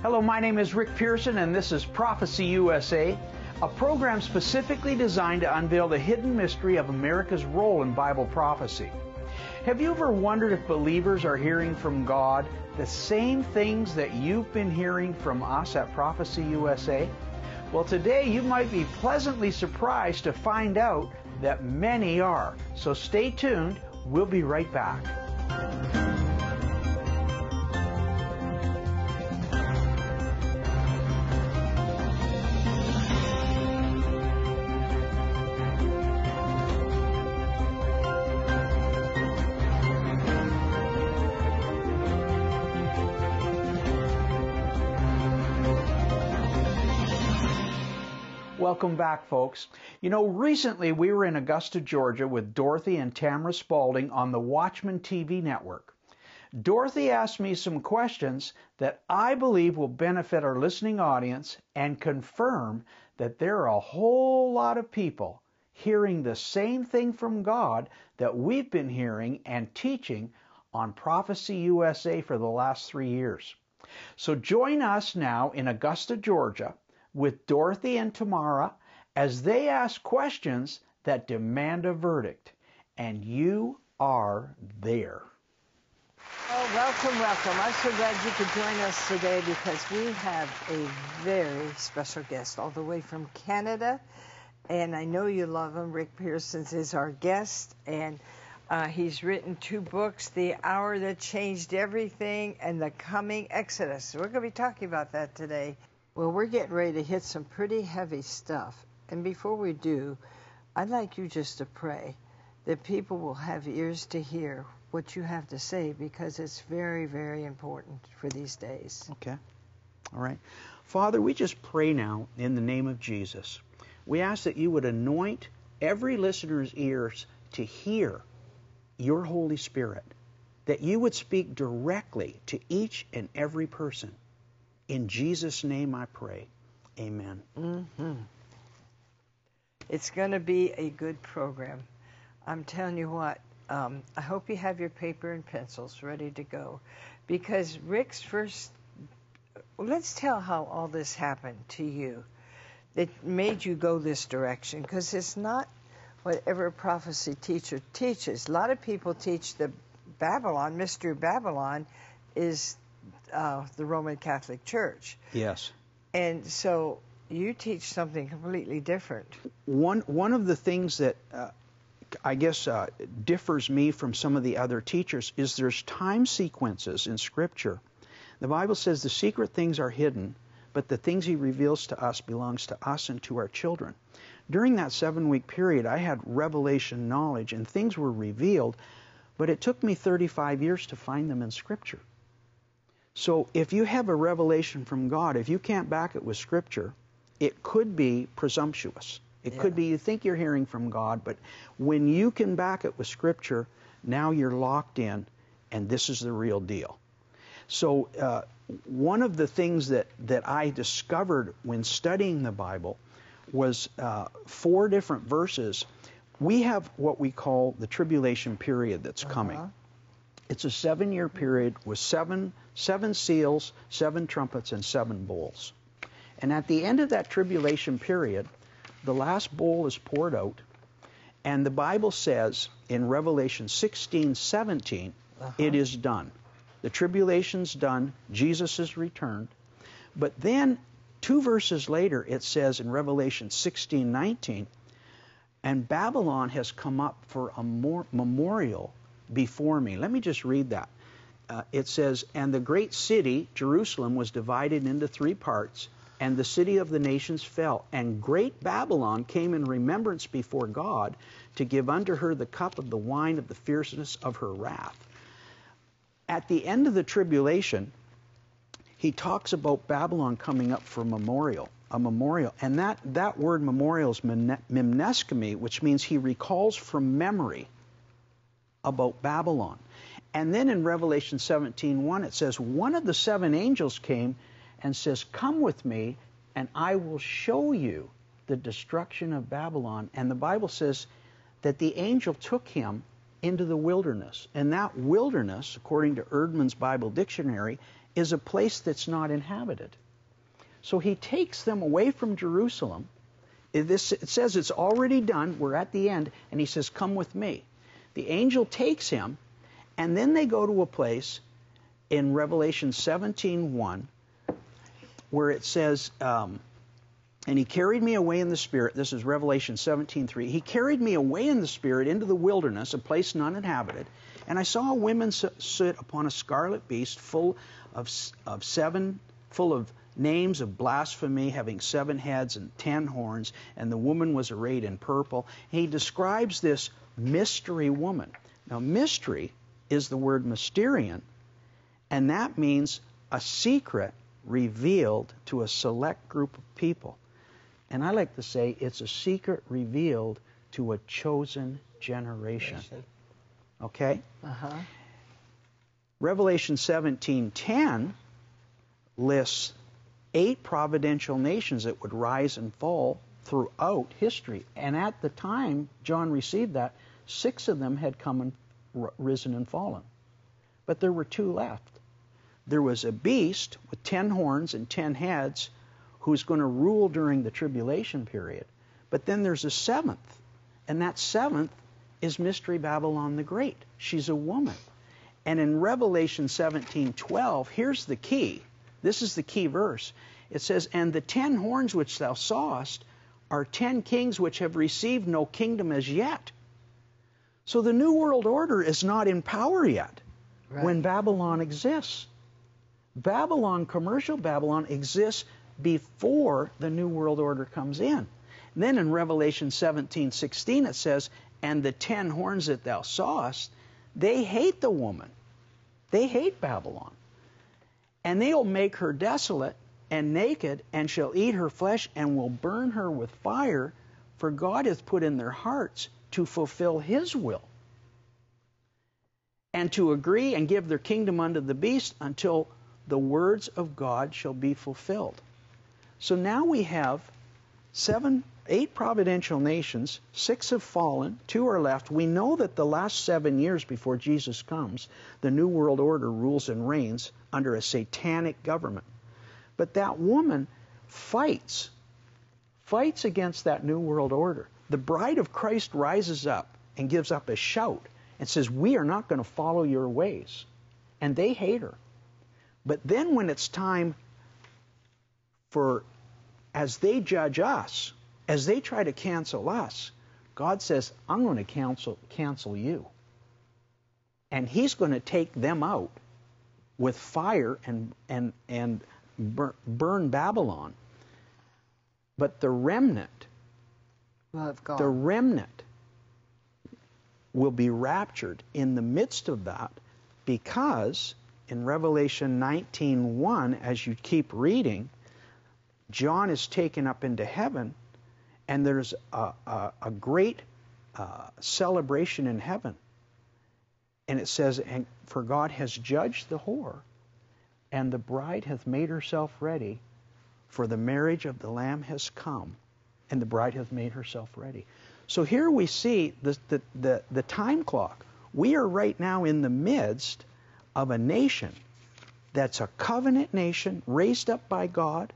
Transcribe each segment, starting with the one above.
Hello, my name is Rick Pearson, and this is Prophecy USA, a program specifically designed to unveil the hidden mystery of America's role in Bible prophecy. Have you ever wondered if believers are hearing from God the same things that you've been hearing from us at Prophecy USA? Well, today you might be pleasantly surprised to find out that many are. So stay tuned. We'll be right back. Welcome back, folks. You know, recently we were in Augusta, Georgia with Dorothy and Tamara Spaulding on the Watchman TV network. Dorothy asked me some questions that I believe will benefit our listening audience and confirm that there are a whole lot of people hearing the same thing from God that we've been hearing and teaching on Prophecy USA for the last three years. So join us now in Augusta, Georgia with Dorothy and Tamara as they ask questions that demand a verdict. And you are there. Oh, welcome, welcome. I'm so glad you could join us today because we have a very special guest all the way from Canada. And I know you love him. Rick Pearson is our guest. And uh, he's written two books The Hour That Changed Everything and The Coming Exodus. We're going to be talking about that today. Well, we're getting ready to hit some pretty heavy stuff. And before we do, I'd like you just to pray that people will have ears to hear what you have to say because it's very, very important for these days. Okay. All right. Father, we just pray now in the name of Jesus. We ask that you would anoint every listener's ears to hear your Holy Spirit, that you would speak directly to each and every person. In Jesus' name I pray. Amen. Mm-hmm. It's going to be a good program. I'm telling you what, um, I hope you have your paper and pencils ready to go. Because Rick's first, let's tell how all this happened to you that made you go this direction. Because it's not whatever a prophecy teacher teaches. A lot of people teach the Babylon, Mystery Babylon, is uh, the Roman Catholic Church. Yes. And so you teach something completely different. One one of the things that uh, I guess uh, differs me from some of the other teachers is there's time sequences in Scripture. The Bible says the secret things are hidden, but the things He reveals to us belongs to us and to our children. During that seven week period, I had revelation knowledge and things were revealed, but it took me 35 years to find them in Scripture. So if you have a revelation from God, if you can't back it with Scripture, it could be presumptuous. It yeah. could be you think you're hearing from God, but when you can back it with Scripture, now you're locked in, and this is the real deal. So uh, one of the things that, that I discovered when studying the Bible was uh, four different verses. We have what we call the tribulation period that's uh-huh. coming. It's a seven year period with seven, seven seals, seven trumpets, and seven bowls. And at the end of that tribulation period, the last bowl is poured out, and the Bible says in Revelation 16 17, uh-huh. it is done. The tribulation's done, Jesus is returned. But then, two verses later, it says in Revelation 16 19, and Babylon has come up for a memorial before me. Let me just read that. Uh, it says, And the great city, Jerusalem, was divided into three parts, and the city of the nations fell. And great Babylon came in remembrance before God to give unto her the cup of the wine of the fierceness of her wrath. At the end of the tribulation, he talks about Babylon coming up for memorial, a memorial. And that, that word memorial is mimneskomai, which means he recalls from memory about Babylon. And then in Revelation 17:1 it says one of the seven angels came and says, "Come with me and I will show you the destruction of Babylon." And the Bible says that the angel took him into the wilderness. And that wilderness, according to Eerdmans Bible Dictionary, is a place that's not inhabited. So he takes them away from Jerusalem. It, this, it says it's already done. We're at the end. And he says, Come with me. The angel takes him, and then they go to a place in Revelation 17:1 where it says, um, and he carried me away in the spirit. This is Revelation 17:3. He carried me away in the spirit into the wilderness, a place none inhabited, and I saw a woman sit upon a scarlet beast full of, of seven, full of names of blasphemy, having seven heads and ten horns, and the woman was arrayed in purple. He describes this mystery woman. Now, mystery is the word mysterion, and that means a secret revealed to a select group of people. And I like to say it's a secret revealed to a chosen generation. Okay? Uh-huh. Revelation 17:10 lists eight providential nations that would rise and fall throughout history. And at the time John received that, six of them had come and risen and fallen. But there were two left. There was a beast with ten horns and ten heads who's going to rule during the tribulation period. But then there's a seventh, and that seventh is Mystery Babylon the Great. She's a woman. And in Revelation 17:12, here's the key. This is the key verse. It says, And the ten horns which thou sawest are ten kings which have received no kingdom as yet. So the New World Order is not in power yet right. when Babylon exists. Babylon, commercial Babylon, exists before the New World Order comes in. And then in Revelation 17 16, it says, And the ten horns that thou sawest, they hate the woman. They hate Babylon and they'll make her desolate and naked, and shall eat her flesh, and will burn her with fire, for God hath put in their hearts to fulfill his will, and to agree and give their kingdom unto the beast until the words of God shall be fulfilled. So now we have seven, eight providential nations, six have fallen, two are left. We know that the last seven years before Jesus comes, the New World Order rules and reigns under a satanic government. But that woman fights, fights against that New World Order. The bride of Christ rises up and gives up a shout and says, We are not going to follow your ways. And they hate her. But then when it's time for, as they judge us, as they try to cancel us, God says, I'm going to cancel, cancel you. And He's going to take them out with fire and, and, and burn Babylon. But the remnant, the remnant will be raptured in the midst of that because in Revelation 19:1 as you keep reading John is taken up into heaven and there's a, a, a great uh, celebration in heaven and it says, and for God has judged the whore, and the bride hath made herself ready, for the marriage of the Lamb has come, and the bride hath made herself ready. So here we see the, the, the, the time clock. We are right now in the midst of a nation that's a covenant nation raised up by God,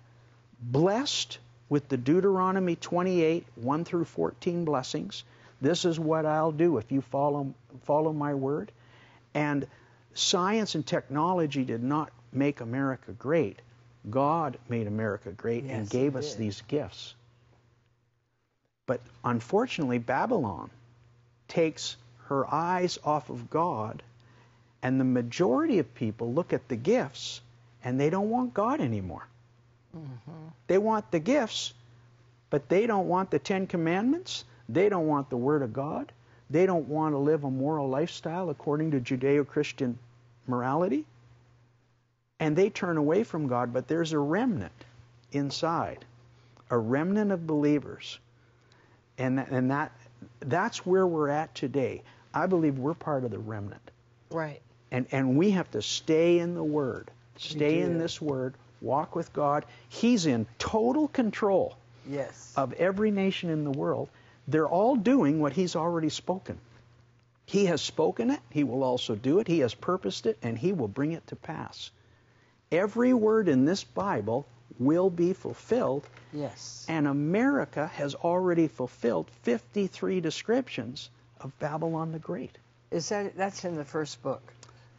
blessed with the Deuteronomy 28, 1 through 14 blessings. This is what I'll do if you follow, follow my word. And science and technology did not make America great. God made America great yes, and gave us these gifts. But unfortunately, Babylon takes her eyes off of God, and the majority of people look at the gifts and they don't want God anymore. Mm-hmm. They want the gifts, but they don't want the Ten Commandments. They don't want the Word of God. They don't want to live a moral lifestyle according to Judeo Christian morality. And they turn away from God, but there's a remnant inside, a remnant of believers. And, and that, that's where we're at today. I believe we're part of the remnant. Right. And, and we have to stay in the Word, stay in this Word, walk with God. He's in total control yes. of every nation in the world. They're all doing what he's already spoken. He has spoken it, he will also do it. He has purposed it, and he will bring it to pass. Every word in this Bible will be fulfilled. Yes. And America has already fulfilled 53 descriptions of Babylon the Great. Is that that's in the first book?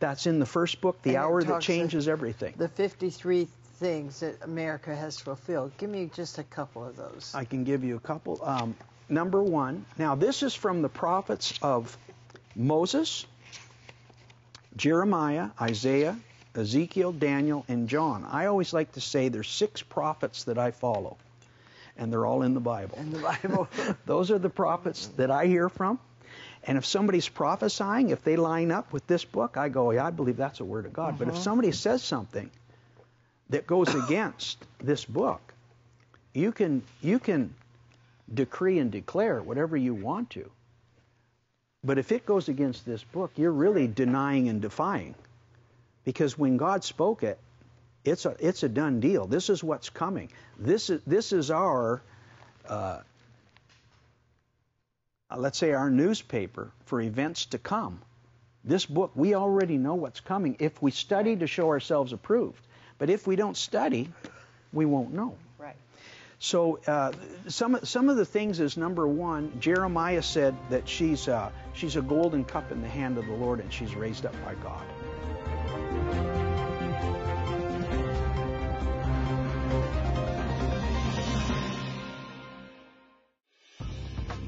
That's in the first book, The And Hour That Changes Everything. The 53 things that America has fulfilled. Give me just a couple of those. I can give you a couple. Um, number one, now this is from the prophets of Moses, Jeremiah, Isaiah, Ezekiel, Daniel, and John. I always like to say there's six prophets that I follow, and they're all in the Bible. in the Bible. Those are the prophets that I hear from. And if somebody's prophesying, if they line up with this book, I go, yeah, I believe that's a word of God. But if somebody says something that goes against this book, you can you can decree and declare whatever you want to. But if it goes against this book, you're really denying and defying. Because when God spoke it, it's a it's a done deal. This is what's coming. This is this is our uh, uh, let's say our newspaper for events to come. This book, we already know what's coming if we study to show ourselves approved. But if we don't study, we won't know. Right. So uh, some some of the things is number one. Jeremiah said that she's uh, she's a golden cup in the hand of the Lord, and she's raised up by God.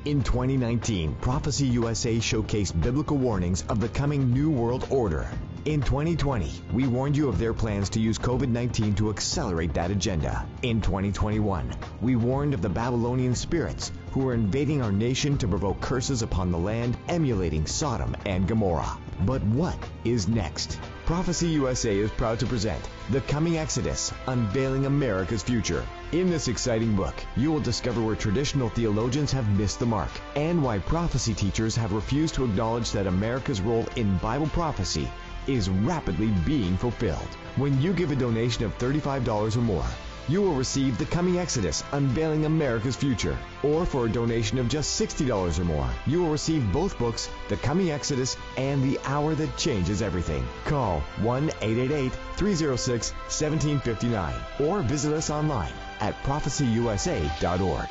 In 2019, Prophecy USA showcased biblical warnings of the coming New World Order. In 2020, we warned you of their plans to use COVID 19 to accelerate that agenda. In 2021, we warned of the Babylonian spirits who are invading our nation to provoke curses upon the land, emulating Sodom and Gomorrah. But what is next? Prophecy USA is proud to present The Coming Exodus Unveiling America's Future. In this exciting book, you will discover where traditional theologians have missed the mark and why prophecy teachers have refused to acknowledge that America's role in Bible prophecy is rapidly being fulfilled. When you give a donation of $35 or more, you will receive The Coming Exodus Unveiling America's Future. Or for a donation of just $60 or more, you will receive both books, The Coming Exodus and The Hour That Changes Everything. Call 1 888 306 1759 or visit us online at prophecyusa.org.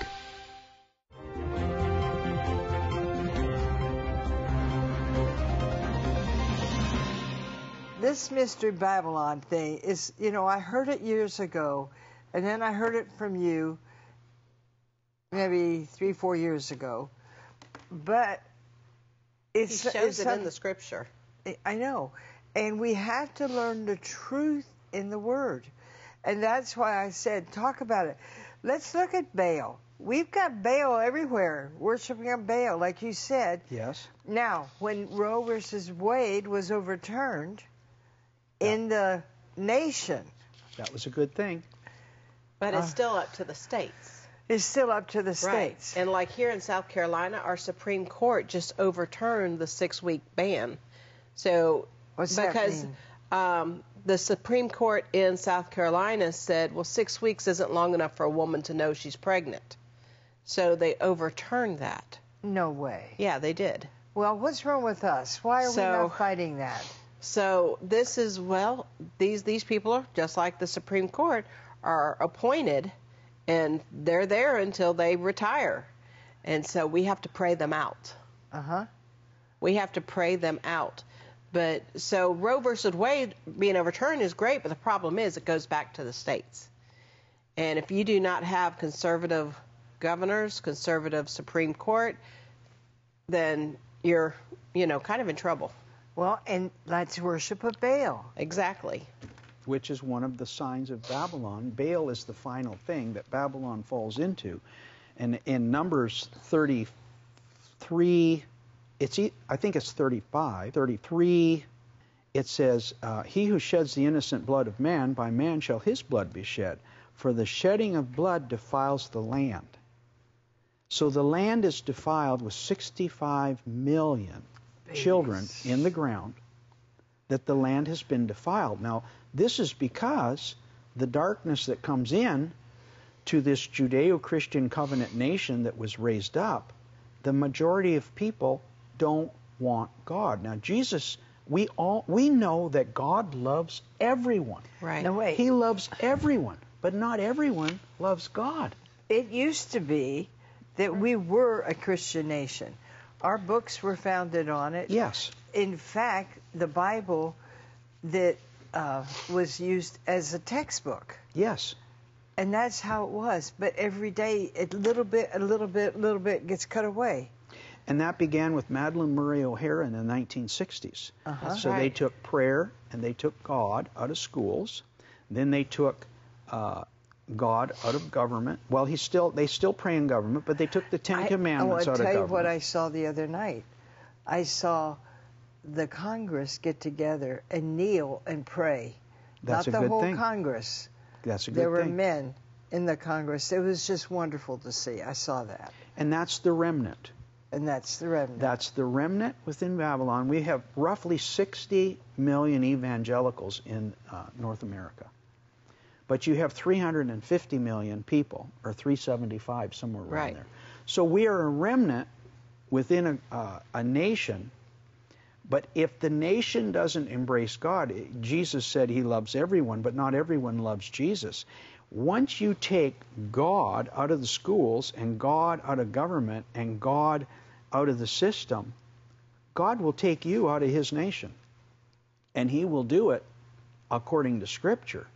this mystery Babylon thing is, you know, I heard it years ago, and then I heard it from you maybe three, four years ago. But He it's shows it's it in the scripture. I know. And we have to learn the truth in the Word. And that's why I said, talk about it. Let's look at Baal. We've got Baal everywhere, worshiping a Baal, like you said. Yes. Now, when Roe versus Wade was overturned in the nation, That was a good thing. But it's Uh, still up to the states. it's still up to the states. Right. And like here in South Carolina, our Supreme Court just overturned the six week ban. So What's that because mean? um, the Supreme Court in South Carolina said, well, six weeks isn't long enough for a woman to know she's pregnant. So they overturned that. No way. Yeah, they did. Well, what's wrong with us? Why are we not fighting that? So this is well, these these people are just like the Supreme Court are appointed, and they're there until they retire, and so we have to pray them out. Uh huh. We have to pray them out. But so Roe versus Wade being overturned is great, but the problem is it goes back to the states. And if you do not have conservative governors, conservative Supreme Court, then you're, you know, kind of in trouble. Well, and let's worship a Baal. Exactly. which is one of the signs of Babylon. Baal is the final thing that Babylon falls into. And in Numbers 33, it's I think it's 35, 33, it says, uh, He who sheds the innocent blood of man, by man shall his blood be shed. For the shedding of blood defiles the land. So the land is defiled with 65 million children in the ground that the land has been defiled. Now, this is because the darkness that comes in to this Judeo Christian covenant nation that was raised up, the majority of people don't want God. Now, Jesus We all we know that God loves everyone. Right. No, wait. He loves everyone, but not everyone loves God. It used to be that we were a Christian nation. Our books were founded on it. Yes. In fact, the Bible that uh, was used as a textbook. Yes. And that's how it was. But every day, a little bit, a little bit, a little bit gets cut away. And that began with Madalyn Murray O'Hara in the 1960s. Uh-huh. So they took prayer and they took God out of schools. Then they took uh, God out of government. Well, he's still they still pray in government, but they took the Ten I, Commandments I out want to of tell you what I saw the other night. I saw the Congress get together and kneel and pray. That's Not a the good whole thing. Congress. That's a good thing. There were thing. men in the Congress. It was just wonderful to see. I saw that. And that's the remnant. And that's the remnant. That's the remnant within Babylon. We have roughly 60 million evangelicals in uh, North America. But you have 350 million people, or 375, somewhere around Right. there. So we are a remnant within a, uh, a nation. But if the nation doesn't embrace God, it- Jesus said he loves everyone, but not everyone loves Jesus. Once you take God out of the schools and God out of government and God out of the system, God will take you out of his nation. And he will do it according to Scripture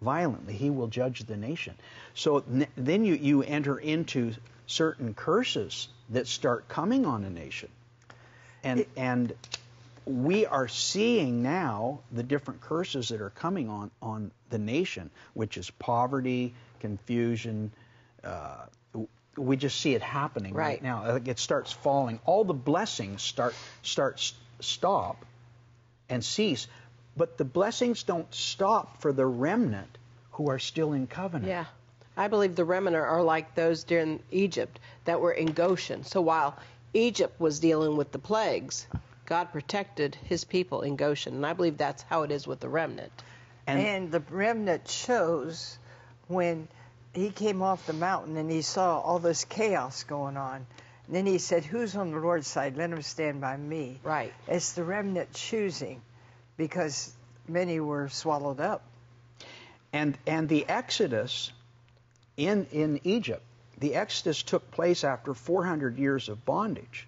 violently. He will judge the nation. So n- then you, you enter into certain curses that start coming on a nation. And, and we are seeing now the different curses that are coming on, on the nation, which is poverty, confusion. Uh, we just see it happening right, Right. now. Like, It starts falling. All the blessings start start stop and cease, but the blessings don't stop for the remnant who are still in covenant. Yeah. I believe the remnant are like those during Egypt that were in Goshen. So while Egypt was dealing with the plagues, God protected his people in Goshen. And I believe that's how it is with the remnant. And, and the remnant chose when he came off the mountain and he saw all this chaos going on. And then he said, Who's on the Lord's side? Let him stand by me. Right. It's the remnant choosing because many were swallowed up. and and the Exodus in in Egypt, the Exodus took place after 400 years of bondage.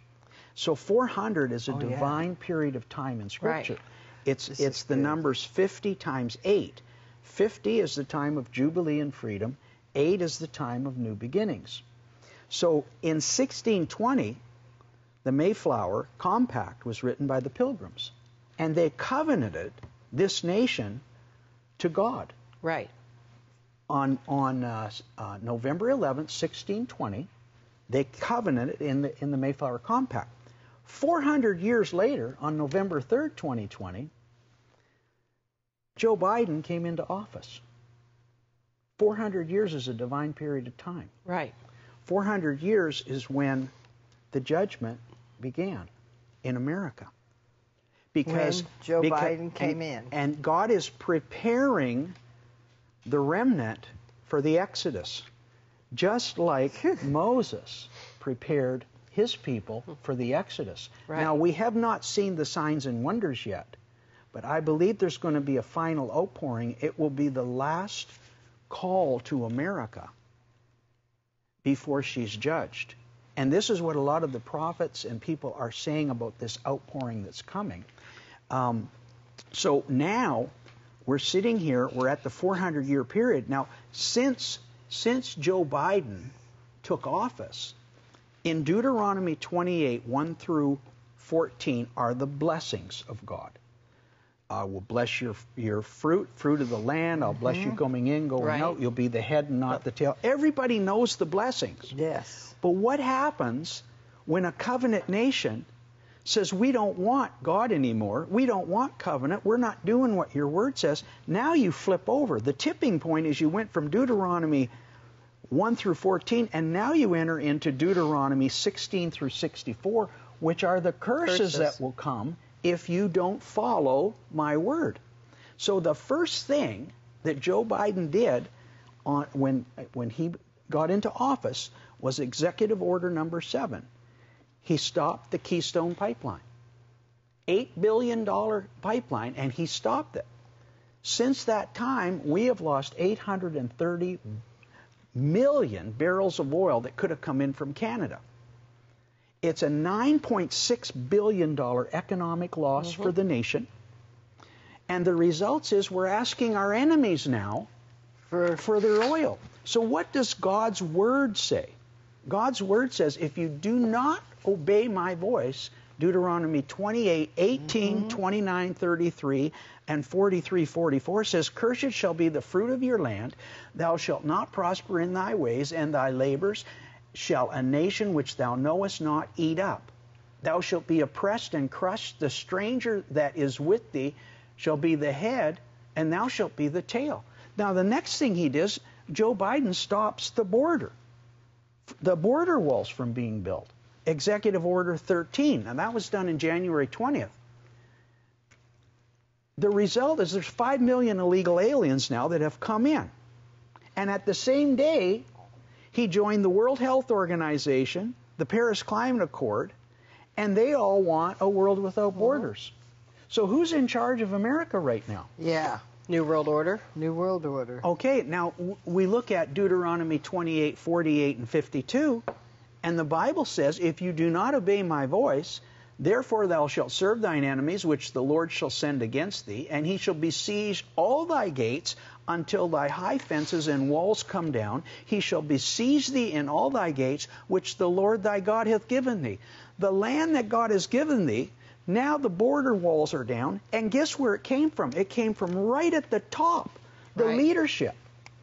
So 400 is a Oh, yeah. divine period of time in Scripture. It's This it's the good. numbers 50 times 8. 50 is the time of jubilee and freedom. 8 is the time of new beginnings. So in 1620, the Mayflower Compact was written by the Pilgrims, and they covenanted this nation to God Right. on on uh, uh, November 11th, 1620, they covenanted in the in the Mayflower Compact. 400 years later, on November 3rd, 2020, Joe Biden came into office. 400 years is a divine period of time. Right. 400 years is when the judgment began in America. Because When Joe becau- Biden came and- in. And God is preparing the remnant for the Exodus, just like Moses prepared his people for the Exodus. Right. Now, we have not seen the signs and wonders yet, but I believe there's going to be a final outpouring. It will be the last call to America before she's judged. And this is what a lot of the prophets and people are saying about this outpouring that's coming. Um, so now we're sitting here, we're at the 400 year period. Now, since, since Joe Biden took office, in Deuteronomy 28, 1 through 14, are the blessings of God. I will bless your your fruit, fruit of the land. I'll bless you coming in, going Right. out. You'll be the head and not the tail. Everybody knows the blessings. Yes. But what happens when a covenant nation says, We don't want God anymore. We don't want covenant. We're not doing what your word says. Now you flip over. The tipping point is you went from Deuteronomy 1 through 14, and now you enter into Deuteronomy 16 through 64, which are the curses, Curses. that will come if you don't follow my word. So the first thing that Joe Biden did on, when, when he got into office was Executive Order number seven. He stopped the Keystone Pipeline. $8 billion pipeline, and he stopped it. Since that time, we have lost 830 million barrels of oil that could have come in from Canada. It's a $9.6 billion economic loss mm-hmm. for the nation. And the results is we're asking our enemies now for, for their oil. So, what does God's word say? God's word says, if you do not obey my voice, Deuteronomy 28, 18, mm-hmm. 29, 33, and 43, 44 says, Cursed shall be the fruit of your land. Thou shalt not prosper in thy ways, and thy labors shall a nation which thou knowest not eat up. Thou shalt be oppressed and crushed. The stranger that is with thee shall be the head, and thou shalt be the tail. Now, the next thing he does, Joe Biden stops the border, the border walls from being built. Executive Order 13, and that was done in January 20th. The result is there's 5 million illegal aliens now that have come in. And at the same day, he joined the World Health Organization, the Paris Climate Accord, and they all want a world without mm-hmm. borders. So who's in charge of America right now? Yeah. New World Order. New World Order. Okay, now we look at Deuteronomy 28, 48, and 52, and the Bible says, If you do not obey my voice, therefore thou shalt serve thine enemies, which the Lord shall send against thee, and he shall besiege all thy gates until thy high fences and walls come down. He shall besiege thee in all thy gates, which the Lord thy God hath given thee. The land that God has given thee now the border walls are down, and guess where it came from? It came from right at the top, the right. leadership.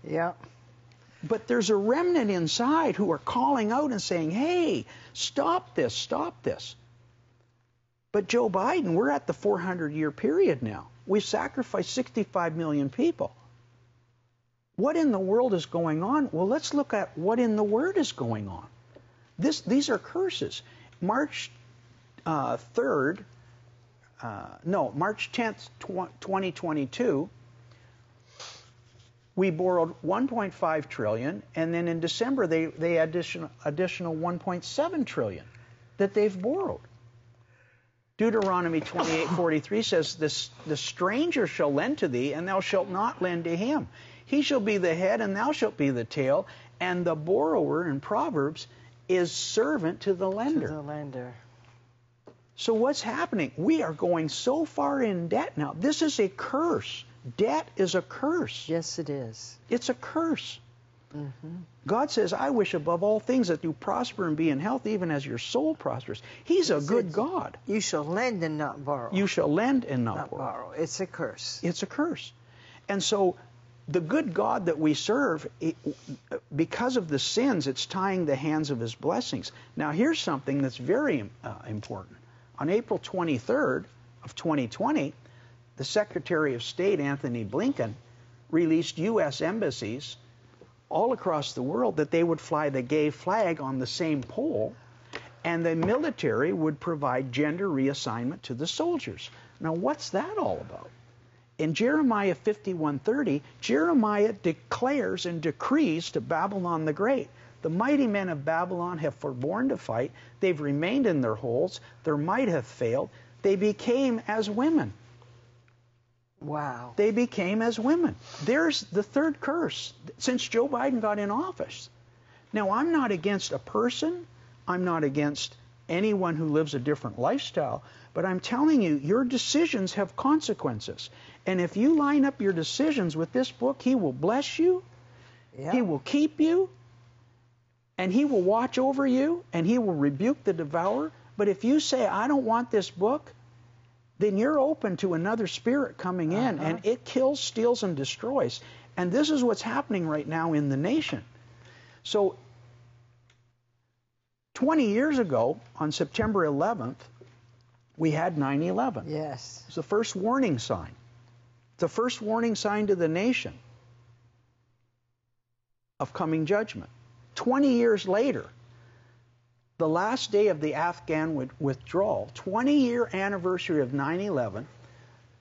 Yeah. But there's a remnant inside who are calling out and saying, hey, stop this, stop this. But Joe Biden, we're at the 400 year period now. We've sacrificed 65 million people. What in the world is going on? Well, let's look at what in the Word is going on. This, these are curses. March uh, 3rd, uh, no, March 10th, 2022, we borrowed 1.5 trillion, and then in December they they additional additional 1.7 trillion that they've borrowed. Deuteronomy 28:43 says, "This the stranger shall lend to thee, and thou shalt not lend to him. He shall be the head, and thou shalt be the tail." And the borrower in Proverbs is servant to the lender. To the lender. So what's happening? We are going so far in debt now. This is a curse. Debt is a curse. Yes, it is. It's a curse. Mm-hmm. God says, I wish above all things that you prosper and be in health, even as your soul prospers. He's a good God. You shall lend and not borrow. You shall lend and not, not borrow. borrow. It's a curse. It's a curse. And so the good God that we serve, because of the sins, it's tying the hands of his blessings. Now, here's something that's very uh, important. On April 23rd of 2020, the Secretary of State, Antony Blinken, released U.S. embassies all across the world that they would fly the gay flag on the same pole and the military would provide gender reassignment to the soldiers. Now, what's that all about? In Jeremiah 51:30, Jeremiah declares and decrees to Babylon the Great the mighty men of Babylon have forborne to fight. They've remained in their holes. Their might hath failed. They became as women. Wow. They became as women. There's the third curse since Joe Biden got in office. Now, I'm not against a person. I'm not against anyone who lives a different lifestyle. But I'm telling you, your decisions have consequences. And if you line up your decisions with this book, He will bless you. Yeah. He will keep you and he will watch over you and he will rebuke the devourer. But if you say, I don't want this book, then you're open to another spirit coming in uh-huh. and it kills, steals, and destroys. And this is what's happening right now in the nation. So, 20 years ago, on September 11th, we had 9 11. Yes. It's the first warning sign. It's the first warning sign to the nation of coming judgment. 20 years later, the last day of the Afghan withdrawal, 20 year anniversary of 9 11,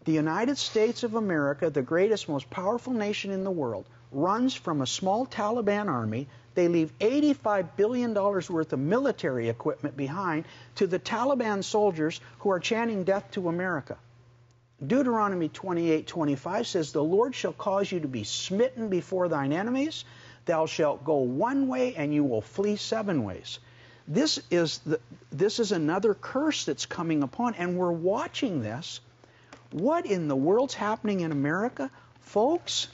the United States of America, the greatest, most powerful nation in the world, runs from a small Taliban army. They leave $85 billion worth of military equipment behind to the Taliban soldiers who are chanting death to America. Deuteronomy 28:25 says, The Lord shall cause you to be smitten before thine enemies. Thou shalt go one way and you will flee seven ways. This is, the, this is another curse that's coming upon, and we're watching this. What in the world's happening in America? Folks,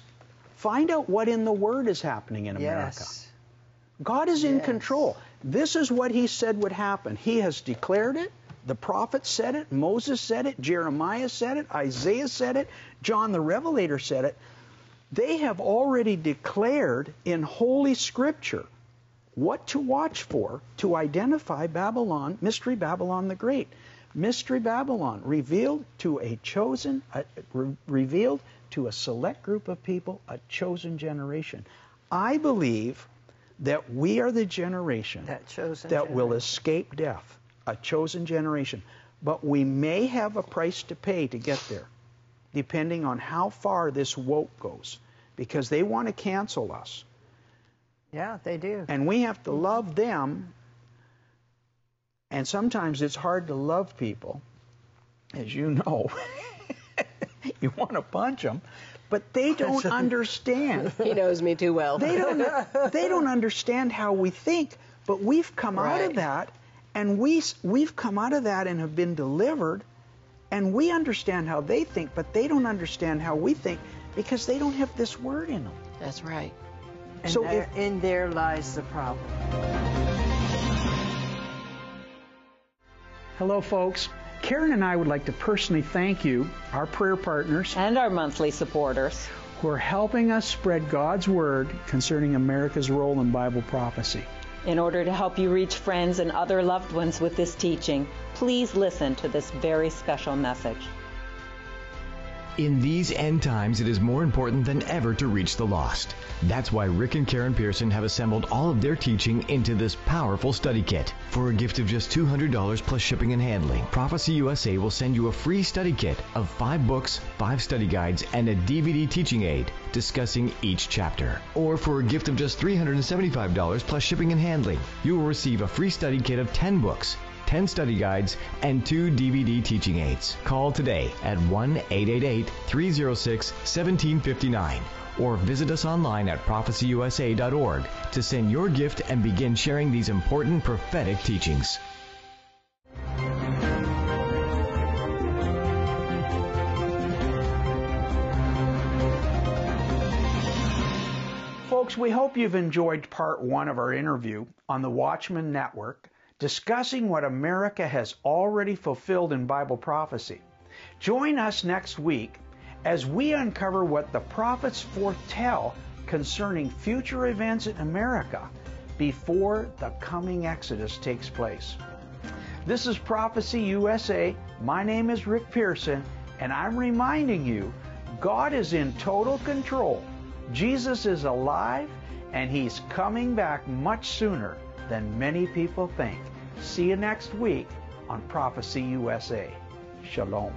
find out what in the Word is happening in America. Yes. God is in Yes. control. This is what He said would happen. He has declared it. The prophets said it. Moses said it. Jeremiah said it. Isaiah said it. John the Revelator said it. They have already declared in Holy Scripture what to watch for to identify Babylon, Mystery Babylon the Great. Mystery Babylon revealed to a chosen, uh, re- revealed to a select group of people, a chosen generation. I believe that we are the generation That chosen that will escape death, a chosen generation. But we may have a price to pay to get there, depending on how far this woke goes, because they want to cancel us. Yeah, they do. And we have to love them. And sometimes it's hard to love people, as you know. you want to punch them, but they don't understand. He knows me too well. They don't. They don't understand how we think. But we've come out of that, and we we've come out of that and have been delivered, and we understand how they think, but they don't understand how we think because they don't have this word in them. That's right. And so there, if- in there lies the problem. Hello, folks. Karen and I would like to personally thank you, our prayer partners, and our monthly supporters. who are helping us spread God's word concerning America's role in Bible prophecy. In order to help you reach friends and other loved ones with this teaching, please listen to this very special message. In these end times, it is more important than ever to reach the lost. That's why Rick and Karen Pearson have assembled all of their teaching into this powerful study kit. For a gift of just $200 plus shipping and handling, Prophecy USA will send you a free study kit of five books, five study guides, and a DVD teaching aid discussing each chapter. Or for a gift of just $375 plus shipping and handling, you will receive a free study kit of 10 books, 10 study guides, and two DVD teaching aids. Call today at 1 888 306 1759 or visit us online at prophecyusa.org to send your gift and begin sharing these important prophetic teachings. Folks, we hope you've enjoyed part one of our interview on the Watchman Network discussing what America has already fulfilled in Bible prophecy. Join us next week as we uncover what the prophets foretell concerning future events in America before the coming Exodus takes place. This is Prophecy USA. My name is Rick Pearson, and I'm reminding you God is in total control. Jesus is alive, and He's coming back much sooner than many people think. See you next week on Prophecy USA. Shalom.